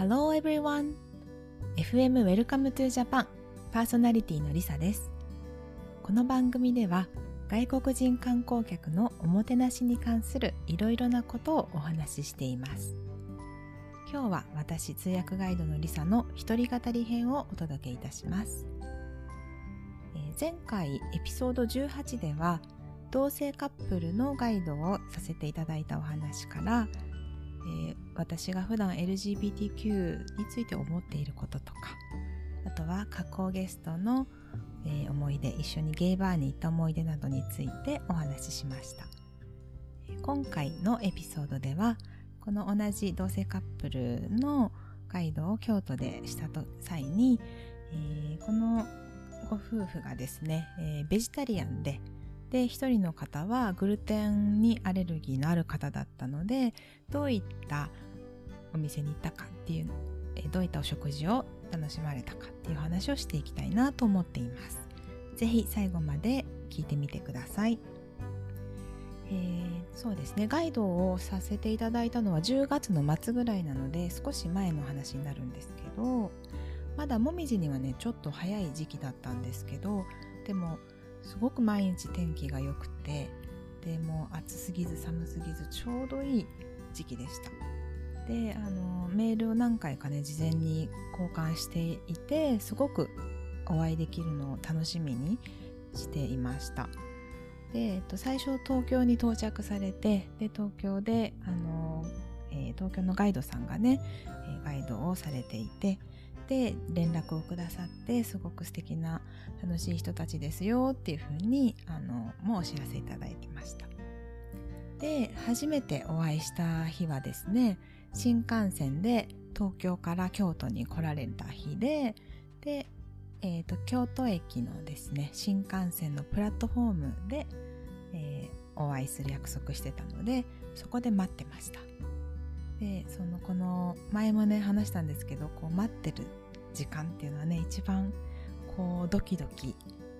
Hello everyone! FM Welcome to Japan パーソナリティのりさです。この番組では外国人観光客のおもてなしに関するいろいろなことをお話ししています。今日は私通訳ガイドのりさの一人語り編をお届けいたします。え前回エピソード18では同性カップルのガイドをさせていただいたお話からえー、私が普段 LGBTQ について思っていることとかあとは加工ゲストの、えー、思い出一緒にゲイバーに行った思い出などについてお話ししました。今回のエピソードではこの同じ同性カップルのガイドを京都でした際に、えー、このご夫婦がですね、え、ベジタリアンでで一人の方はグルテンにアレルギーのある方だったのでどういったお店に行ったかっていうどういったお食事を楽しまれたかっていう話をしていきたいなと思っています。ぜひ最後まで聞いてみてください。えー、そうですねガイドをさせていただいたのは10月の末ぐらいなので少し前の話になるんですけどまだもみじにはねちょっと早い時期だったんですけどでもすごく毎日天気が良くてでもう暑すぎず寒すぎずちょうどいい時期でした。であのメールを何回かね事前に交換していてすごくお会いできるのを楽しみにしていました。で、えっと、最初東京に到着されてで東京であの、えー、東京のガイドさんがね、えガイドをされていてで連絡をくださってすごく素敵な楽しい人たちですよっていうふうにあのもうお知らせいただいてました。で初めてお会いした日はですね新幹線で東京から京都に来られた日でで、えーと、京都駅のですね新幹線のプラットフォームで、えー、お会いする約束してたのでそこで待ってました。でそのこの前もね話したんですけどこう待ってる時間っていうのはね一番こうドキドキ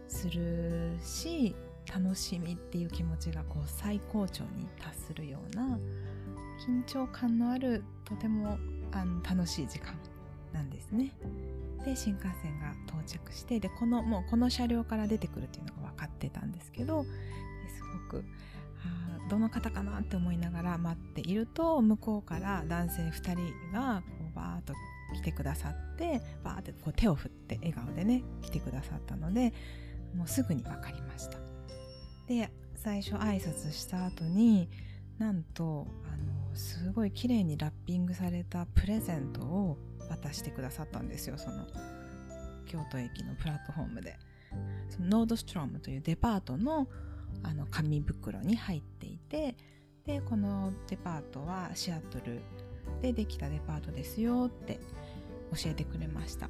するし楽しみっていう気持ちがこう最高潮に達するような緊張感のあるとてもあの楽しい時間なんですね。で新幹線が到着してでこのもうこの車両から出てくるっていうのが分かってたんですけどすごくどの方かなって思いながら待っていると向こうから男性2人がこうバーッと来てくださってバーってこう手を振って笑顔でね来てくださったのでもうすぐに分かりました。で最初挨拶した後になんとあのすごい綺麗にラッピングされたプレゼントを渡してくださったんですよその京都駅のプラットフォームで。そのノードストロームというデパートのあの紙袋に入っていてでこのデパートはシアトルでできたデパートですよって教えてくれました。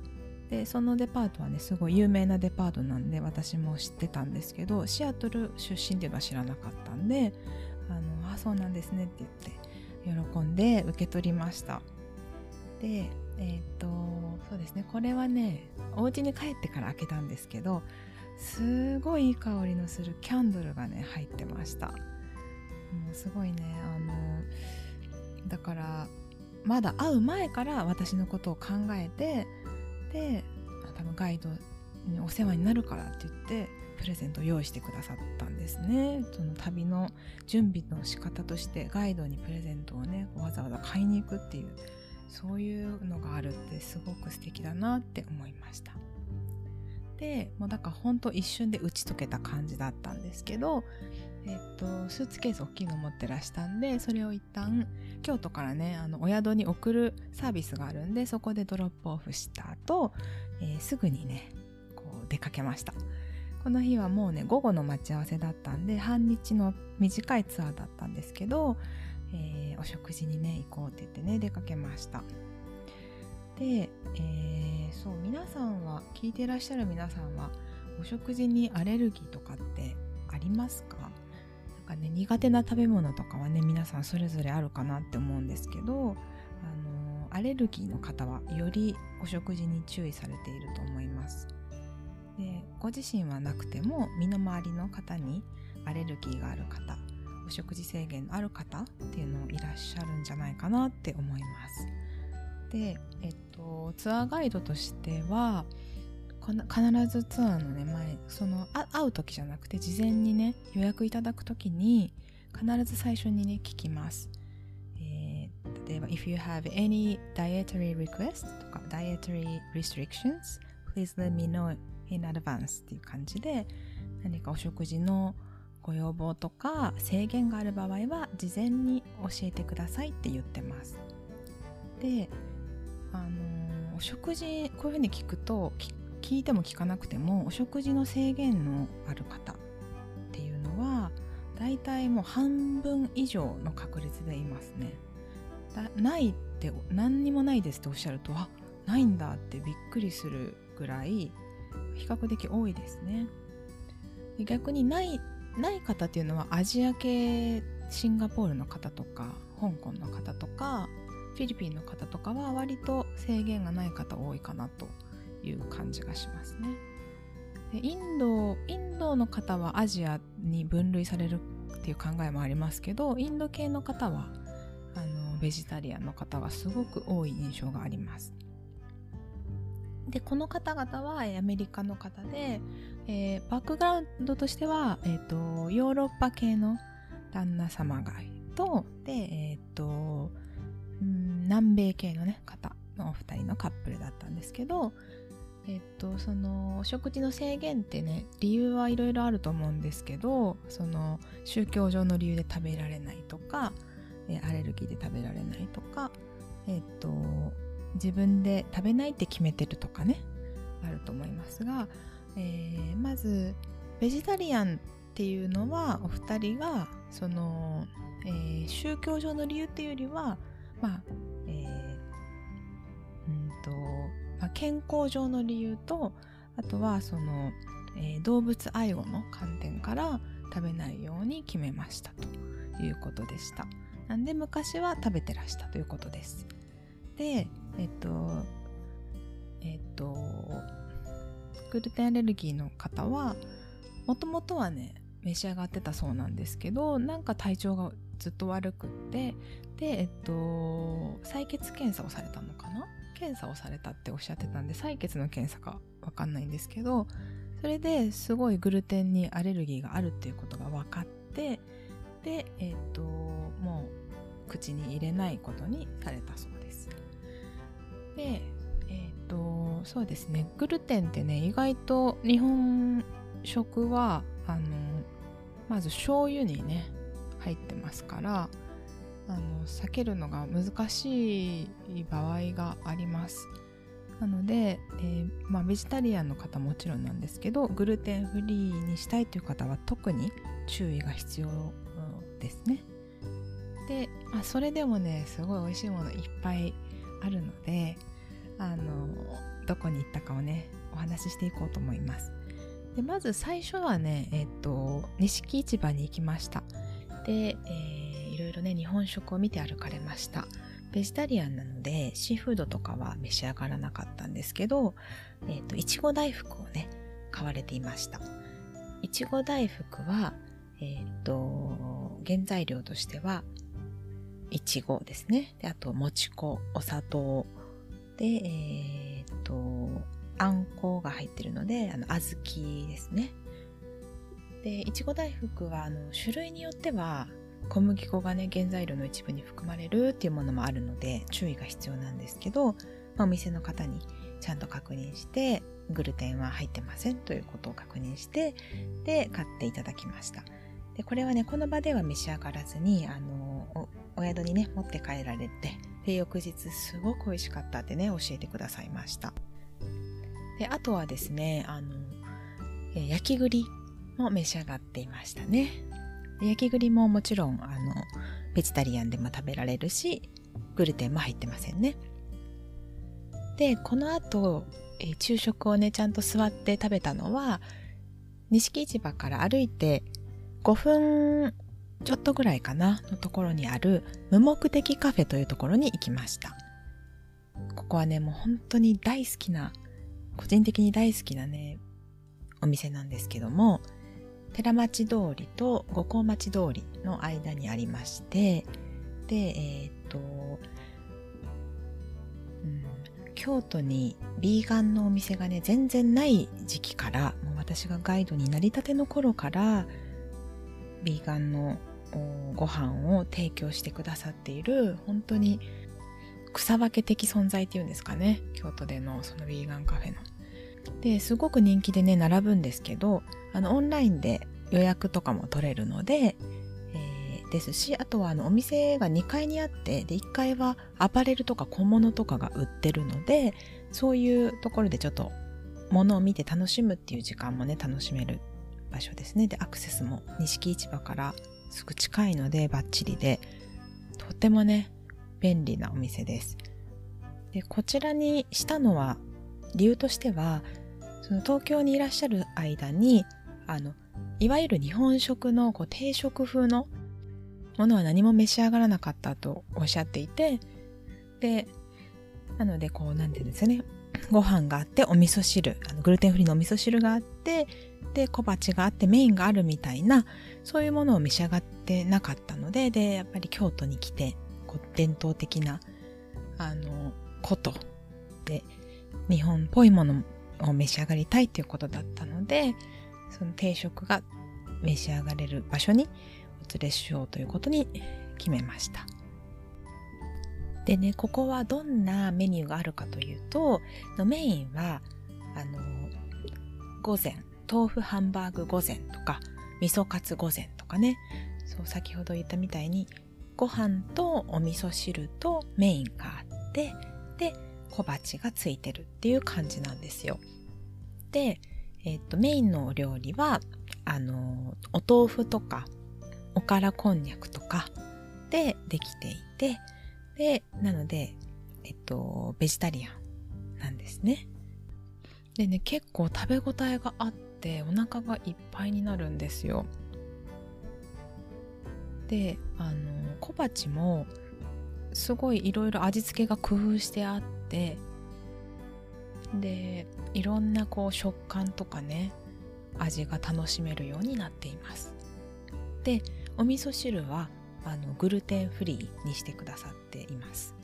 でそのデパートはねすごい有名なデパートなんで私も知ってたんですけどシアトル出身っていうのは知らなかったんであのあそうなんですねって言って喜んで受け取りました。でえっ、とそうですねこれはねお家に帰ってから開けたんですけどすごいいい香りのするキャンドルがね入ってました。もうすごいねあのだからまだ会う前から私のことを考えてで多分ガイドにお世話になるからって言ってプレゼントを用意してくださったんですね。その旅の準備の仕方としてガイドにプレゼントをねわざわざ買いに行くっていうそういうのがあるってすごく素敵だなって思いました。でもうだからほんと一瞬で打ち解けた感じだったんですけどえっと、スーツケース大きいの持ってらしたんでそれを一旦京都からねあのお宿に送るサービスがあるんでそこでドロップオフした後、えー、すぐにねこう出かけました。この日はもうね午後の待ち合わせだったんで半日の短いツアーだったんですけど、えー、お食事にね行こうって言ってね出かけました。で、えー、そう皆さんは聞いていらっしゃる皆さんはお食事にアレルギーとかってありますか？なんかね苦手な食べ物とかはね皆さんそれぞれあるかなって思うんですけどあのアレルギーの方はよりお食事に注意されていると思います。でご自身はなくても身の回りの方にアレルギーがある方お食事制限のある方っていうのいらっしゃるんじゃないかなって思います。で、えっと、ツアーガイドとしては必ずツアーのね前その会う時じゃなくて事前にね予約いただく時に必ず最初にね聞きます、えー、例えば If you have any dietary request とか dietary restrictions please let me know in advance っていう感じで何かお食事のご要望とか制限がある場合は事前に教えてくださいって言ってます。であの、お食事こういうふうに聞くと聞いても聞かなくてもお食事の制限のある方っていうのは大体もう半分以上の確率でいますね。ないって何にもないですっておっしゃるとあないんだってびっくりするぐらい比較的多いですね。逆にないない方っていうのはアジア系シンガポールの方とか香港の方とかフィリピンの方とかは割と制限がない方多いかなという感じがしますね。でインドインドの方はアジアに分類されるっていう考えもありますけどインド系の方はあのベジタリアンの方がすごく多い印象があります。でこの方々はアメリカの方で、えー、バックグラウンドとしては、えーと、ヨーロッパ系の旦那様がとで、えーと、南米系の、ね、方のお二人のカップルだったんですけど、えっと、その食事の制限ってね理由はいろいろあると思うんですけどその宗教上の理由で食べられないとか、アレルギーで食べられないとか、えっと、自分で食べないって決めてるとかねあると思いますが、えー、まずベジタリアンっていうのはお二人がその、えー、宗教上の理由っていうよりはまあ、とまあ、健康上の理由とあとはその、えー、動物愛護の観点から食べないように決めましたということでした。なんで昔は食べてらしたということです。でえっとえっとグルテンアレルギーの方はもともとはね召し上がってたそうなんですけどなんか体調がずっと悪くってでえっと採血検査をされたのかな検査をされたっておっしゃってたんで採血の検査かわかんないんですけどそれですごいグルテンにアレルギーがあるっていうことが分かってでえっともう口に入れないことにされたそうです。でえっとそうですね。グルテンってね意外と日本食はあのまず醤油にね入ってますからあの避けるのが難しい場合があります。なので、えー、まあ、ベジタリアンの方もちろんなんですけどグルテンフリーにしたいという方は特に注意が必要ですね。で、まあ、それでもねすごい美味しいものいっぱいあるのであのどこに行ったかをねお話ししていこうと思います。でまず最初はねえっ、と錦市場に行きました。で、えーろいろね日本食を見て歩かれました。ベジタリアンなのでシーフードとかは召し上がらなかったんですけどえっ、ー、といちご大福をね買われていました。いちご大福はえっ、ー、と原材料としてはいちごですね。であともち粉お砂糖。でえっ、ー、とあんこが入ってるのであの小豆ですね。でいちご大福はあの種類によっては小麦粉がね原材料の一部に含まれるっていうものもあるので注意が必要なんですけど、まあ、お店の方にちゃんと確認してグルテンは入ってませんということを確認してで買っていただきました。でこれはねこの場では召し上がらずにあのお宿にね持って帰られてで翌日すごく美味しかったってね教えてくださいました。であとはですねあの焼き栗も召し上がっていましたね。焼き栗ももちろんあのベジタリアンでも食べられるしグルテンも入ってませんね。でこの後、えー、昼食をねちゃんと座って食べたのは錦市場から歩いて5分ちょっとぐらいかなのところにある無目的カフェというところに行きました。ここはねもう本当に大好きな個人的に大好きなねお店なんですけども寺町通りと五光町通りの間にありましてでえっ、とう京都にビーガンのお店がね全然ない時期からもう私がガイドになりたての頃からビーガンのご飯を提供してくださっている本当に草分け的存在っていうんですかね京都でのそのビーガンカフェの。ですごく人気でね並ぶんですけどあのオンラインで予約とかも取れるので、えー、ですしあとはあのお店が2階にあってで1階はアパレルとか小物とかが売ってるのでそういうところでちょっと物を見て楽しむっていう時間もね楽しめる場所ですね。でアクセスも錦市場からすぐ近いのでバッチリでとってもね便利なお店です。でこちらにしたのは理由としてはその東京にいらっしゃる間にあのいわゆる日本食のこう定食風のものは何も召し上がらなかったとおっしゃっていてでなのでこうなんていうんですよね。ご飯があってお味噌汁あのグルテンフリーのお味噌汁があってで小鉢があってメインがあるみたいなそういうものを召し上がってなかったのででやっぱり京都に来てこう伝統的なあのことで日本っぽいものを召し上がりたいということだったのでその定食が召し上がれる場所にお連れしようということに決めましたでねここはどんなメニューがあるかというとメインはあの午前豆腐ハンバーグ御膳とか味噌カツ御膳とかねそう先ほど言ったみたいにご飯とお味噌汁とメインがあってで小鉢がついてるっていう感じなんですよ。で、えっ、とメインのお料理はあのお豆腐とかおからこんにゃくとかでできていてでなのでえっとベジタリアンなんですね。でね結構食べ応えがあってお腹がいっぱいになるんですよ。であの小鉢もすごいいろいろ味付けが工夫してあってでいろんなこう食感とかね味が楽しめるようになっています。でお味噌汁はあのグルテンフリーにしてくださっています。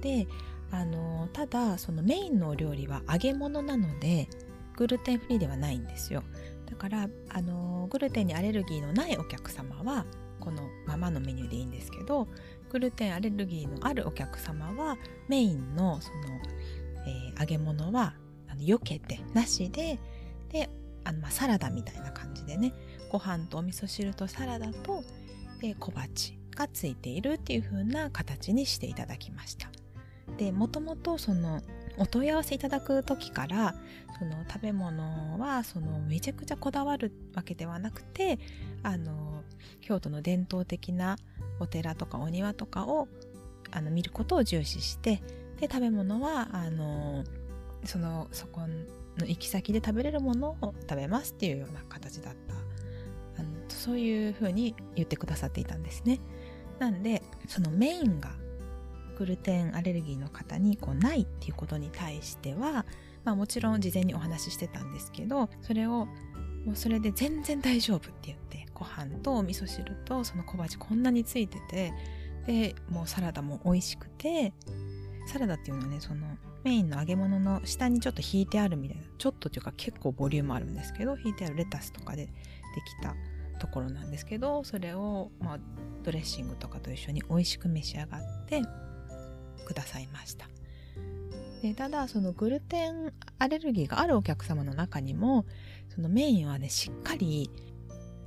であのただそのメインのお料理は揚げ物なのでグルテンフリーではないんですよ。だからあのグルテンにアレルギーのないお客様はこのままのメニューでいいんですけどグルテンアレルギーのあるお客様はメインのその、えー、揚げ物はあの避けてなしでであの、まあ、サラダみたいな感じでねご飯とお味噌汁とサラダと小鉢がついているっていう風な形にしていただきました。でもともとそのお問い合わせいただく時からその食べ物はそのめちゃくちゃこだわるわけではなくてあの京都の伝統的なお寺とかお庭とかをあの見ることを重視してで食べ物はあのそのそこの行き先で食べれるものを食べますっていうような形だった。あのそういうふうに言ってくださっていたんですね。なんでそのメインがグルテンアレルギーの方にこうないっていうことに対しては、まあ、もちろん事前にお話ししてたんですけどそれをもうそれで全然大丈夫って言ってご飯とお味噌汁とその小鉢こんなについててでもうサラダも美味しくてサラダっていうのはねそのメインの揚げ物の下にちょっと引いてあるみたいなちょっとというか結構ボリュームあるんですけど引いてあるレタスとかでできたところなんですけどそれを、まあ、ドレッシングとかと一緒に美味しく召し上がってくださいました。でただそのグルテンアレルギーがあるお客様の中にもそのメインはねしっかり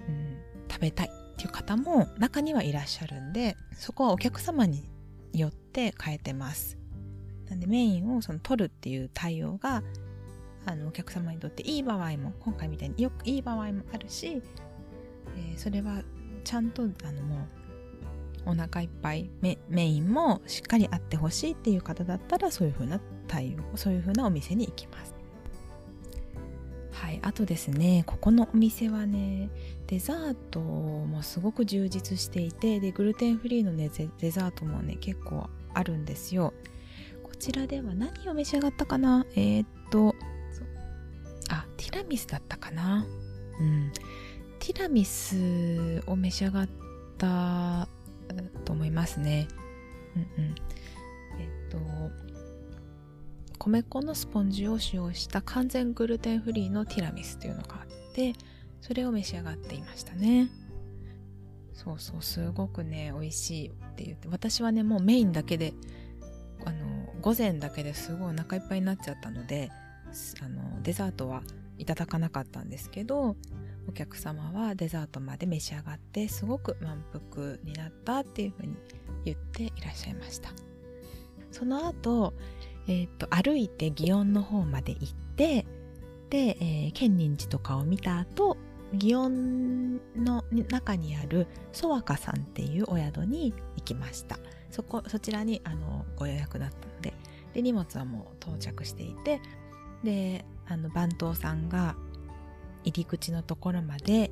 うん、食べたいっていう方も中にはいらっしゃるんでそこはお客様によって変えてます。なんでメインをその取るっていう対応があのお客様にとっていい場合も今回みたいによくいい場合もあるし、えー、それはちゃんとあのもうお腹いっぱいメメインもしっかりあってほしいっていう方だったらそういう風な対応そういう風なお店に行きます。はいあとですねここのお店はねデザートもすごく充実していてでグルテンフリーのねデザートもね結構あるんですよ。こちらでは何を召し上がったかな？えー、っとあティラミスだったかな？うん。ティラミスを召し上がったと思いますね。うんうん。えっと米粉のスポンジを使用した完全グルテンフリーのティラミスというのがあってそれを召し上がっていましたね。そうそうすごくね美味しいって言って私はねもうメインだけであの午前だけですごいお腹いっぱいになっちゃったのであのデザートはいただかなかったんですけどお客様はデザートまで召し上がってすごく満腹になったっていうふうに言っていらっしゃいました。その後、えーと、歩いて祇園の方まで行ってで、えー、建仁寺とかを見た後祇園の中にあるソワカさんっていうお宿に行きました。そこそちらにあのご予約だったのでで荷物はもう到着していてであの番頭さんが入り口のところまで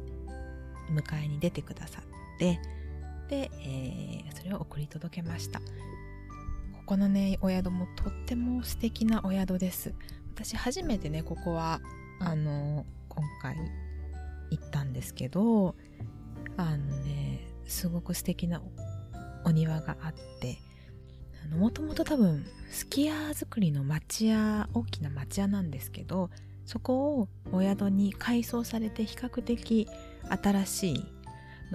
迎えに出てくださってで、えー、それを送り届けました。ここのねお宿もとっても素敵なお宿です。私初めてねここはあの今回行ったんですけどあのねすごく素敵なお庭があってもともと多分すき家作りの町屋大きな町屋なんですけどそこをお宿に改装されて比較的新しい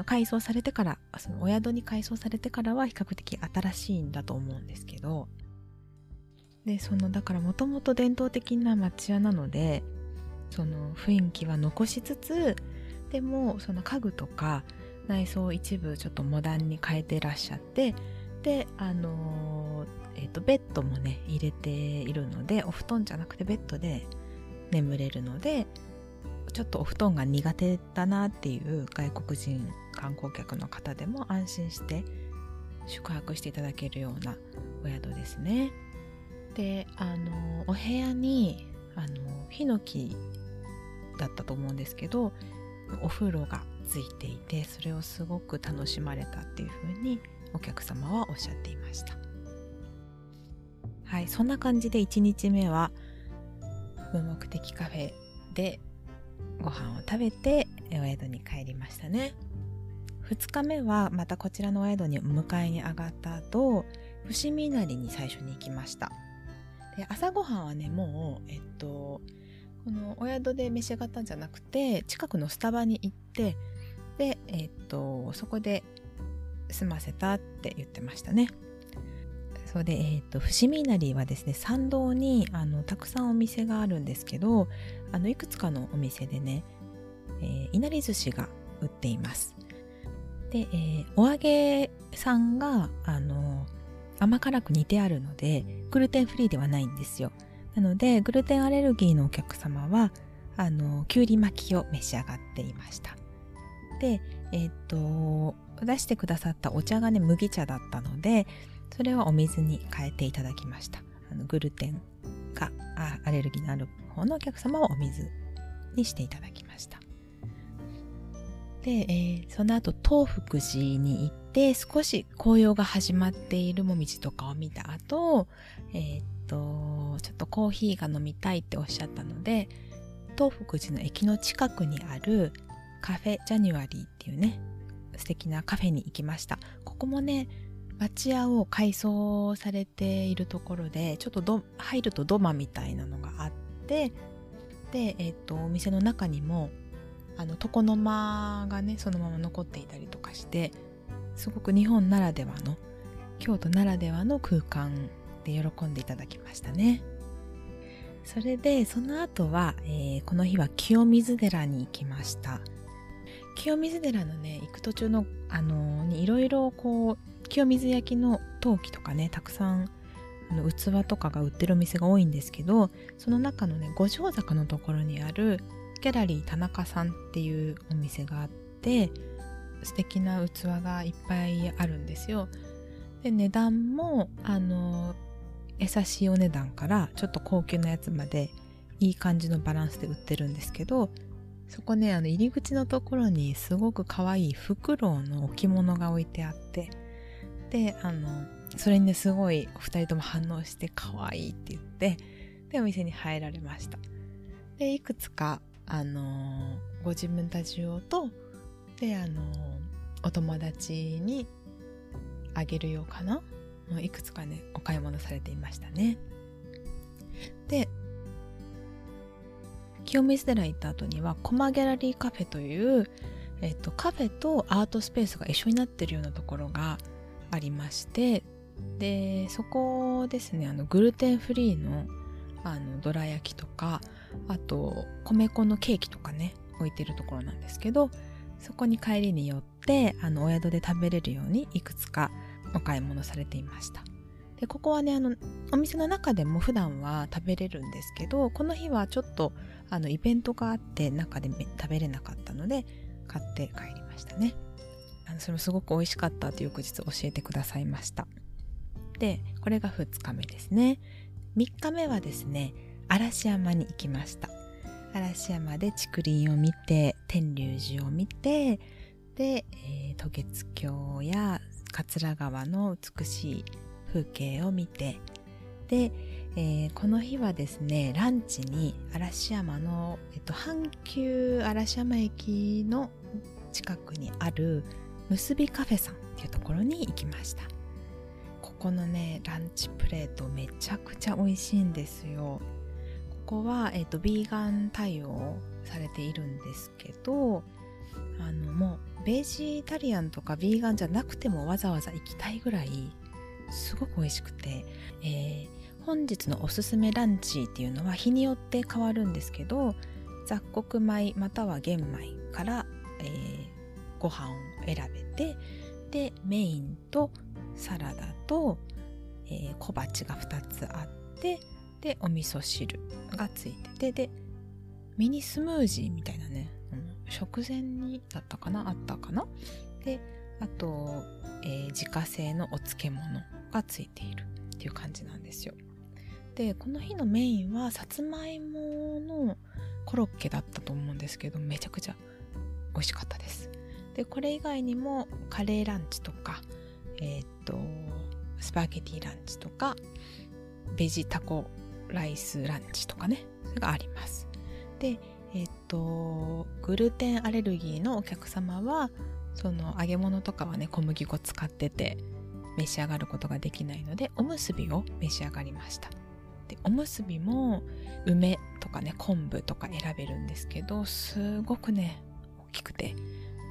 改装されてからそのお宿に改装されてからは比較的新しいんだと思うんですけどでそのだからもともと伝統的な町屋なのでその雰囲気は残しつつでもその家具とか内装を一部ちょっとモダンに変えてらっしゃってであの、えーと、ベッドもね入れているのでお布団じゃなくてベッドで眠れるのでちょっとお布団が苦手だなっていう外国人観光客の方でも安心して宿泊していただけるようなお宿ですね。であのお部屋にあのヒノキだったと思うんですけどお風呂がついていてそれをすごく楽しまれたっていうふうにお客様はおっしゃっていました。はいそんな感じで1日目は無目的カフェでご飯を食べてお宿に帰りましたね。2日目はまたこちらのお宿にお迎えに上がった後伏見稲荷に最初に行きました。で朝ごはんはねもうえっとこのお宿で召し上がったんじゃなくて近くのスタバに行ってでえっとそこで済ませたって言ってましたね。そうで、えーと、伏見稲荷はですね参道にあのたくさんお店があるんですけどあのいくつかのお店でね、えー、いなり寿司が売っています。で、えー、お揚げさんがあの甘辛く煮てあるのでグルテンフリーではないんですよ。なのでグルテンアレルギーのお客様はあのきゅうり巻きを召し上がっていました。でえっ、と出してくださったお茶がね麦茶だったのでそれはお水に変えていただきました。あのグルテンがアレルギーのある方のお客様はお水にしていただきました。で、えー、その後東福寺に行って少し紅葉が始まっているもみじとかを見た後えー、っとちょっとコーヒーが飲みたいっておっしゃったので東福寺の駅の近くにあるカフェジャニュアリーっていうね素敵なカフェに行きました。ここもね町屋を改装されているところでちょっと入ると土間みたいなのがあってで、えっ、ー、とお店の中にもあの床の間がねそのまま残っていたりとかしてすごく日本ならではの京都ならではの空間で喜んでいただきましたね。それでその後は、えー、この日は清水寺に行きました。清水寺のね行く途中のあのにいろいろこう清水焼の陶器とかねたくさんあの器とかが売ってるお店が多いんですけどその中のね五条坂のところにあるギャラリー田中さんっていうお店があって素敵な器がいっぱいあるんですよ。で値段もあの優しいお値段からちょっと高級なやつまでいい感じのバランスで売ってるんですけどそこねあの入り口のところにすごく可愛いフクロウの置物が置いてあってであのそれにねすごいお二人とも反応して可愛いって言ってでお店に入られました。でいくつかあのご自分たち用とであのお友達にあげるようかな。いくつかねお買い物されていましたね。で清水寺行った後にはコマギャラリーカフェという、えっと、カフェとアートスペースが一緒になってるようなところがありましてでそこですねあのグルテンフリーのあのどら焼きとかあと米粉のケーキとかね置いてるところなんですけどそこに帰りに寄ってあのお宿で食べれるようにいくつかお買い物されていました。でここはねあのお店の中でも普段は食べれるんですけどこの日はちょっとあのイベントがあって中で食べれなかったので買って帰りましたね。あのそれもすごく美味しかったと翌日教えてくださいました。でこれが2日目ですね。3日目はですね嵐山に行きました。嵐山で竹林を見て天龍寺を見てで、えー、渡月橋や桂川の美しい風景を見てで、えー、この日はですねランチに嵐山の、えっと、阪急嵐山駅の近くにある結びカフェさんっていうところに行きました。ここのねランチプレートめちゃくちゃ美味しいんですよ。ここは、えーと、ビーガン対応されているんですけどあのもうベジタリアンとかビーガンじゃなくてもわざわざ行きたいぐらいすごく美味しくて、えー、本日のおすすめランチっていうのは日によって変わるんですけど雑穀米または玄米から、えー、ご飯を選べてでメインとサラダと、えー、小鉢が2つあってでお味噌汁がついててでミニスムージーみたいなね、うん、食前にだったかなあったかな？であと、えー、自家製のお漬物がついているっていう感じなんですよ。でこの日のメインはさつまいものコロッケだったと思うんですけどめちゃくちゃ美味しかったです。でこれ以外にもカレーランチとかえっ、とスパゲティランチとかベジタコライスランチとかねがあります。でえっ、とグルテンアレルギーのお客様はその揚げ物とかはね小麦粉使ってて召し上がることができないのでおむすびを召し上がりました。でおむすびも梅とかね昆布とか選べるんですけどすごくね大きくて。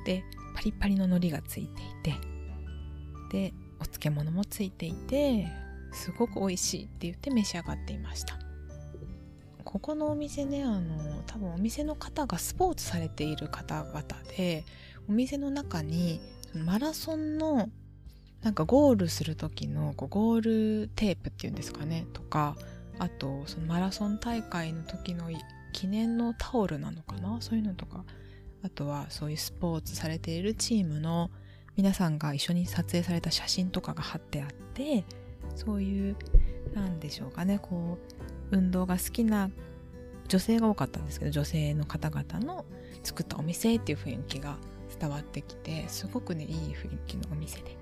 でパリパリの海苔がついていて。でお漬物もついていてすごく美味しいって言って召し上がっていました。ここのお店ねあの多分お店の方がスポーツされている方々でお店の中にマラソンのなんかゴールする時のこうゴールテープっていうんですかねとかあとそのマラソン大会の時の記念のタオルなのかな？そういうのとか。あとはそういうスポーツされているチームの皆さんが一緒に撮影された写真とかが貼ってあってそういうなんでしょうかね。こう運動が好きな女性が多かったんですけど女性の方々の作ったお店っていう雰囲気が伝わってきてすごくねいい雰囲気のお店で。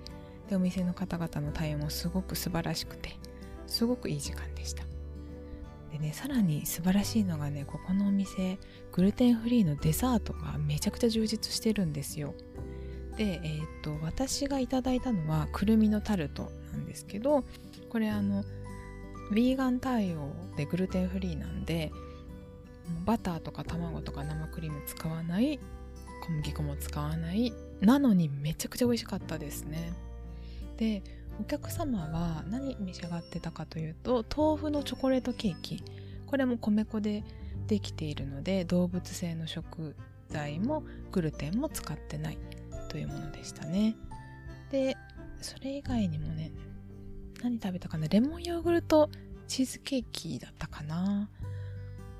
でお店の方々の対応もすごく素晴らしくてすごくいい時間でしたでねさらに素晴らしいのがねここのお店グルテンフリーのデザートがめちゃくちゃ充実してるんですよ。でえー、っと私がいただいたのはくるみのタルトなんですけどこれあのヴィーガン対応でグルテンフリーなんでバターとか卵とか生クリーム使わない小麦粉も使わないなのにめちゃくちゃ美味しかったですね。でお客様は何召し上がってたかというと豆腐のチョコレートケーキ。これも米粉でできているので動物性の食材もグルテンも使ってないというものでしたね。でそれ以外にもね何食べたかな。レモンヨーグルトチーズケーキだったかな。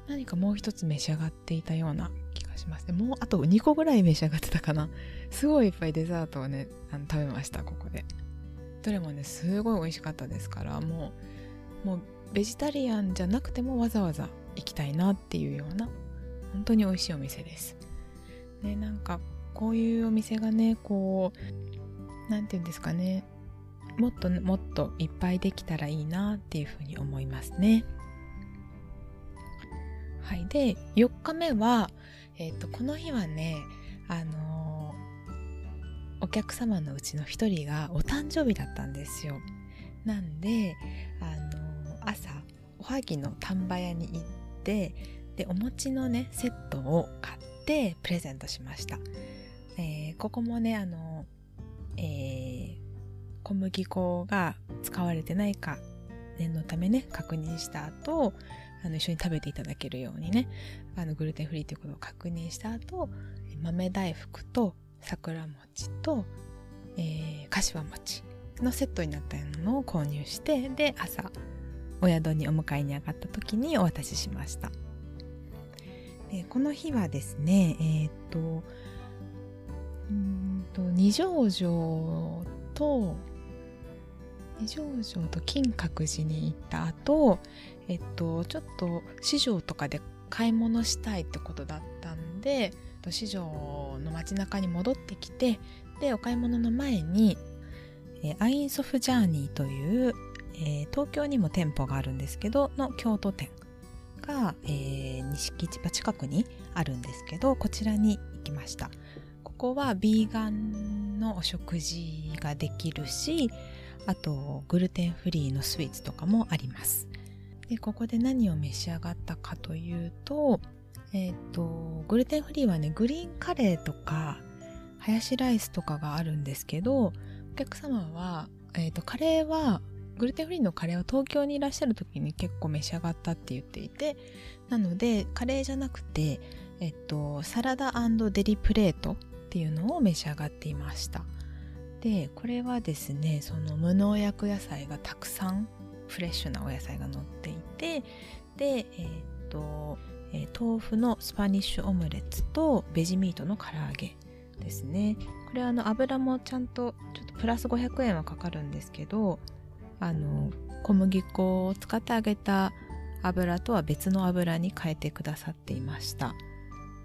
何かもう一つ召し上がっていたような気がします。ねもうあと2個ぐらい召し上がってたかな。すごいいっぱいデザートをねあの食べましたここで。どれもねすごい美味しかったですからもうもうベジタリアンじゃなくてもわざわざ行きたいなっていうような本当に美味しいお店です。ねなんかこういうお店がねこう何て言うんですかねもっともっといっぱいできたらいいなっていうふうに思いますね。はい、で4日目は、えーと、とこの日はねあのお客様のうちの一人がお誕生日だったんですよ。なんであの朝おはぎの丹波屋に行ってでお餅のねセットを買ってプレゼントしました、えー、ここもねあの、えー、小麦粉が使われてないか念のためね確認した後あの一緒に食べていただけるようにねあのグルテンフリーということを確認した後豆大福と桜餅と、えー、柏餅のセットになったものを購入してで朝お宿にお迎えに上がった時にお渡ししました。でこの日はですねえっ、とうんと二条城と二条城と金閣寺に行った後えっとちょっと市場とかで買い物したいってことだったんで市場の街中に戻ってきてでお買い物の前に、えアインソフジャーニーという、えー、東京にも店舗があるんですけどの京都店が、えー、錦市場近くにあるんですけどこちらに行きました。ここはビーガンのお食事ができるしあとグルテンフリーのスイーツとかもあります。でここで何を召し上がったかというとえっ、ー、とグルテンフリーはねグリーンカレーとかハヤシライスとかがあるんですけどお客様は、えーと、カレーはグルテンフリーのカレーは東京にいらっしゃる時に結構召し上がったって言っていてなのでカレーじゃなくて、えっと、サラダデリプレートっていうのを召し上がっていました。でこれはですねその無農薬野菜がたくさんフレッシュなお野菜が乗っていてでえっとえー、豆腐のスパニッシュオムレツとベジミートの唐揚げですね。これはあの油もちゃんとちょっとプラス500円はかかるんですけどあの小麦粉を使ってあげた油とは別の油に変えてくださっていました。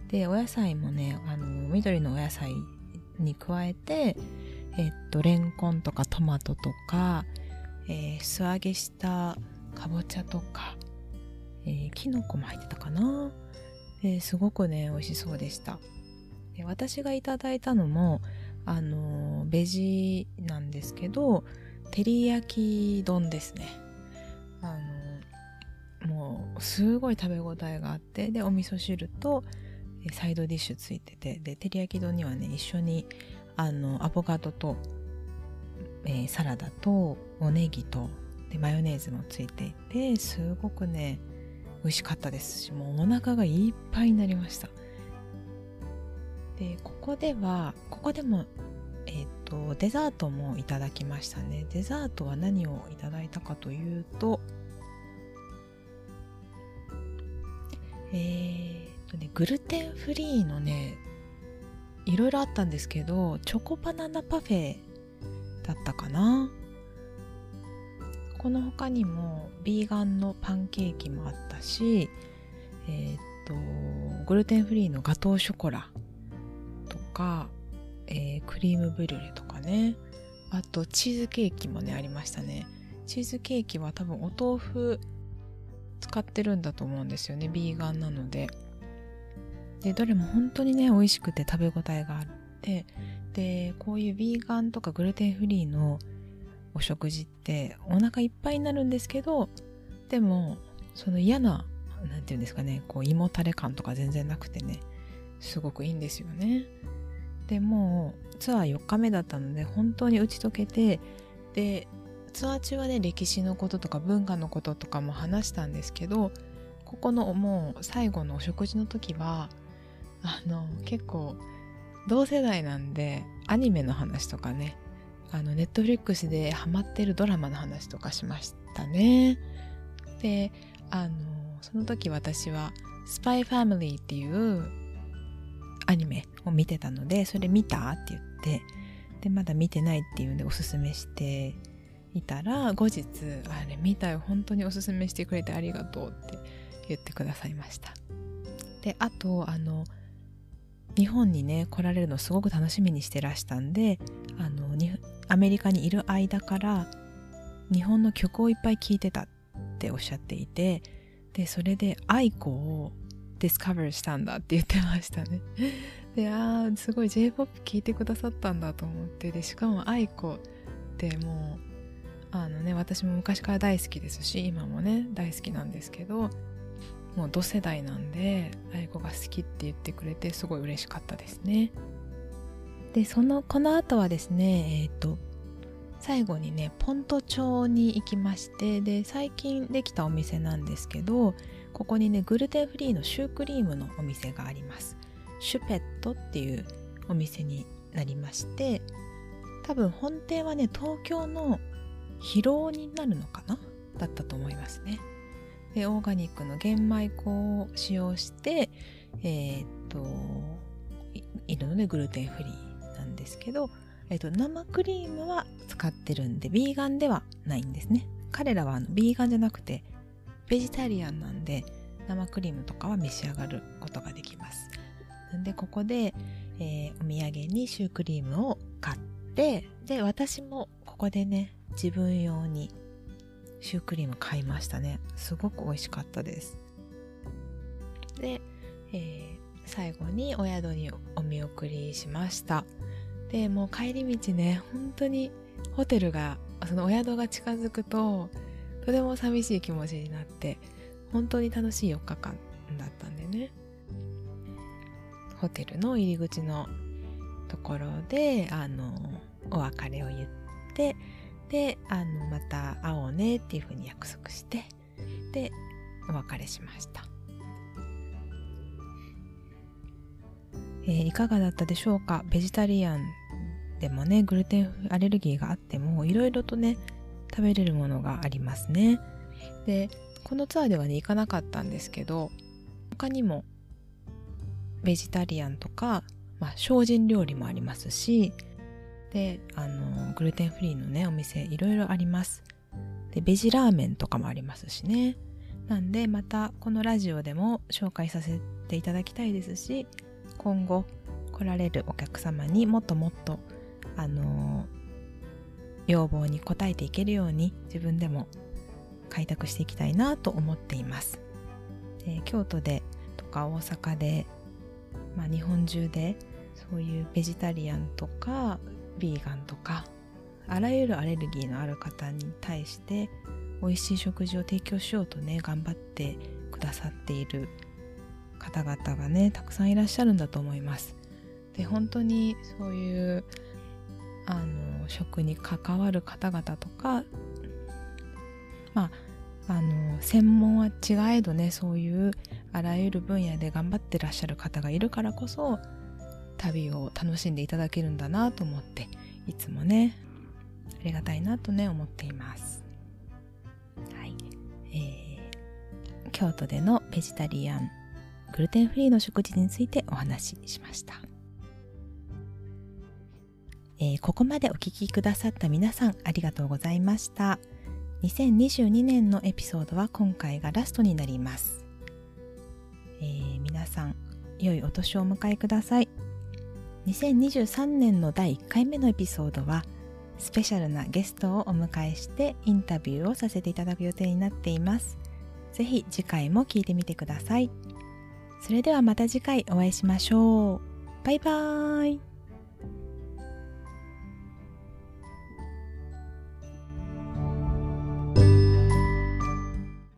でお野菜もねあの緑のお野菜に加えてえっとレンコンとかトマトとか、えー、素揚げしたかぼちゃとかえー、キノコも入ってたかな、すごくね美味しそうでした。で私がいただいたのもあのベジなんですけど照り焼き丼ですね。あのもうすごい食べ応えがあってでお味噌汁とサイドディッシュついててで照り焼き丼にはね一緒にあのアボカドと、えー、サラダとおネギとでマヨネーズもついていてすごくね美味しかったですしもうお腹がいっぱいになりました。でここではここでもえっ、ー、とデザートもいただきましたね。デザートは何をいただいたかというとえー、っとねグルテンフリーのねいろいろあったんですけどチョコバナナパフェだったかな。この他にもビーガンのパンケーキもあったしえっ、とグルテンフリーのガトーショコラとか、えー、クリームブリュレとかね。あとチーズケーキもねありましたね。チーズケーキは多分お豆腐使ってるんだと思うんですよねビーガンなので。でどれも本当にね美味しくて食べ応えがあって。でこういうビーガンとかグルテンフリーのお食事ってお腹いっぱいになるんですけどでもその嫌な何て言うんですかねこう胃もたれ感とか全然なくてねすごくいいんですよね。でもうツアー4日目だったので本当に打ち解けてでツアー中はね歴史のこととか文化のこととかも話したんですけどここのもう最後のお食事の時はあの結構同世代なんでアニメの話とかねあのネットフリックスでハマってるドラマの話とかしましたね。であのその時私は「スパイファミリー」っていうアニメを見てたのでそれ見たって言ってでまだ見てないっていうんでおすすめしていたら後日「あれ見たよ本当におすすめしてくれてありがとう」って言ってくださいました。であとあの日本にね来られるのすごく楽しみにしてらしたんでアメリカにいる間から日本の曲をいっぱい聴いてたっておっしゃっていてでそれで愛子をディスカバーしたんだって言ってましたね。でああすごい J-POP 聴いてくださったんだと思ってでしかも愛子ってもうあのね私も昔から大好きですし今もね大好きなんですけどもう同世代なんで愛子が好きって言ってくれてすごい嬉しかったですね。でそのこの後はですねえっ、ー、と最後にねポント町に行きましてで最近できたお店なんですけどここにねグルテンフリーのシュークリームのお店があります。シュペットっていうお店になりまして多分本店はね東京の広尾になるのかな？だったと思いますね。でオーガニックの玄米粉を使用してえー、っといるのでグルテンフリー。ですけど、え、っと生クリームは使ってるんでビーガンではないんですね。彼らはあのビーガンじゃなくてベジタリアンなんで生クリームとかは召し上がることができます。なんでここで、えー、お土産にシュークリームを買ってで私もここでね自分用にシュークリーム買いましたね。すごく美味しかったです。で、えー、最後にお宿にお見送りしました。でもう帰り道ね本当にホテルがそのお宿が近づくととても寂しい気持ちになって本当に楽しい4日間だったんでね。ホテルの入り口のところであのお別れを言ってであのまた会おうねっていうふうに約束してでお別れしました、えー、いかがだったでしょうか？ベジタリアンでもねグルテンアレルギーがあってもいろいろとね食べれるものがありますね。でこのツアーではね行かなかったんですけど他にもベジタリアンとか、まあ、精進料理もありますしであのグルテンフリーのねお店いろいろあります。でベジラーメンとかもありますしね。なんでまたこのラジオでも紹介させていただきたいですし今後来られるお客様にもっともっとあの要望に応えていけるように自分でも開拓していきたいなと思っています。で京都でとか大阪で、まあ、日本中でそういうベジタリアンとかビーガンとかあらゆるアレルギーのある方に対して美味しい食事を提供しようとね頑張ってくださっている方々がねたくさんいらっしゃるんだと思います。で本当にそういうあの食に関わる方々とかまああの専門は違えどねそういうあらゆる分野で頑張ってらっしゃる方がいるからこそ旅を楽しんでいただけるんだなと思っていつもねありがたいなとね思っています。はい、えー、京都でのベジタリアングルテンフリーの食事についてお話ししました。えー、ここまでお聴きくださった皆さんありがとうございました。2022年のエピソードは今回がラストになります。えー、皆さん良いお年をお迎えください。2023年の第1回目のエピソードはスペシャルなゲストをお迎えしてインタビューをさせていただく予定になっています。ぜひ次回も聞いてみてください。それではまた次回お会いしましょう。バイバーイ。